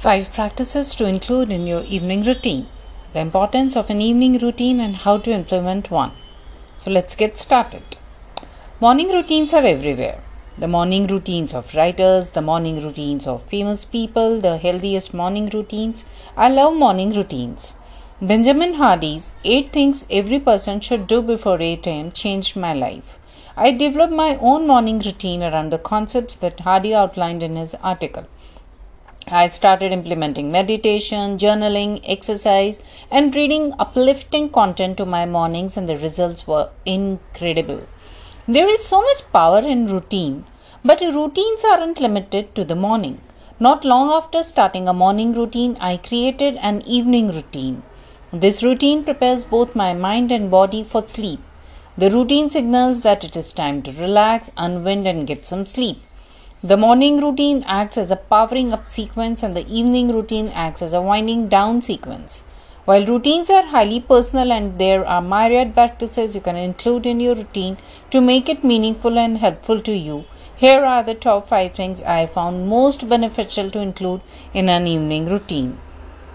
5 practices to include in your evening routine. The importance of an evening routine and how to implement one. So let's get started. Morning routines are everywhere. The morning routines of writers, the morning routines of famous people, the healthiest morning routines. I love morning routines. Benjamin Hardy's 8 Things Every Person Should Do Before 8 am changed my life. I developed my own morning routine around the concepts that Hardy outlined in his article. I started implementing meditation, journaling, exercise, and reading uplifting content to my mornings, and the results were incredible. There is so much power in routine, but routines aren't limited to the morning. Not long after starting a morning routine, I created an evening routine. This routine prepares both my mind and body for sleep. The routine signals that it is time to relax, unwind, and get some sleep. The morning routine acts as a powering up sequence and the evening routine acts as a winding down sequence. While routines are highly personal and there are myriad practices you can include in your routine to make it meaningful and helpful to you, here are the top 5 things I found most beneficial to include in an evening routine.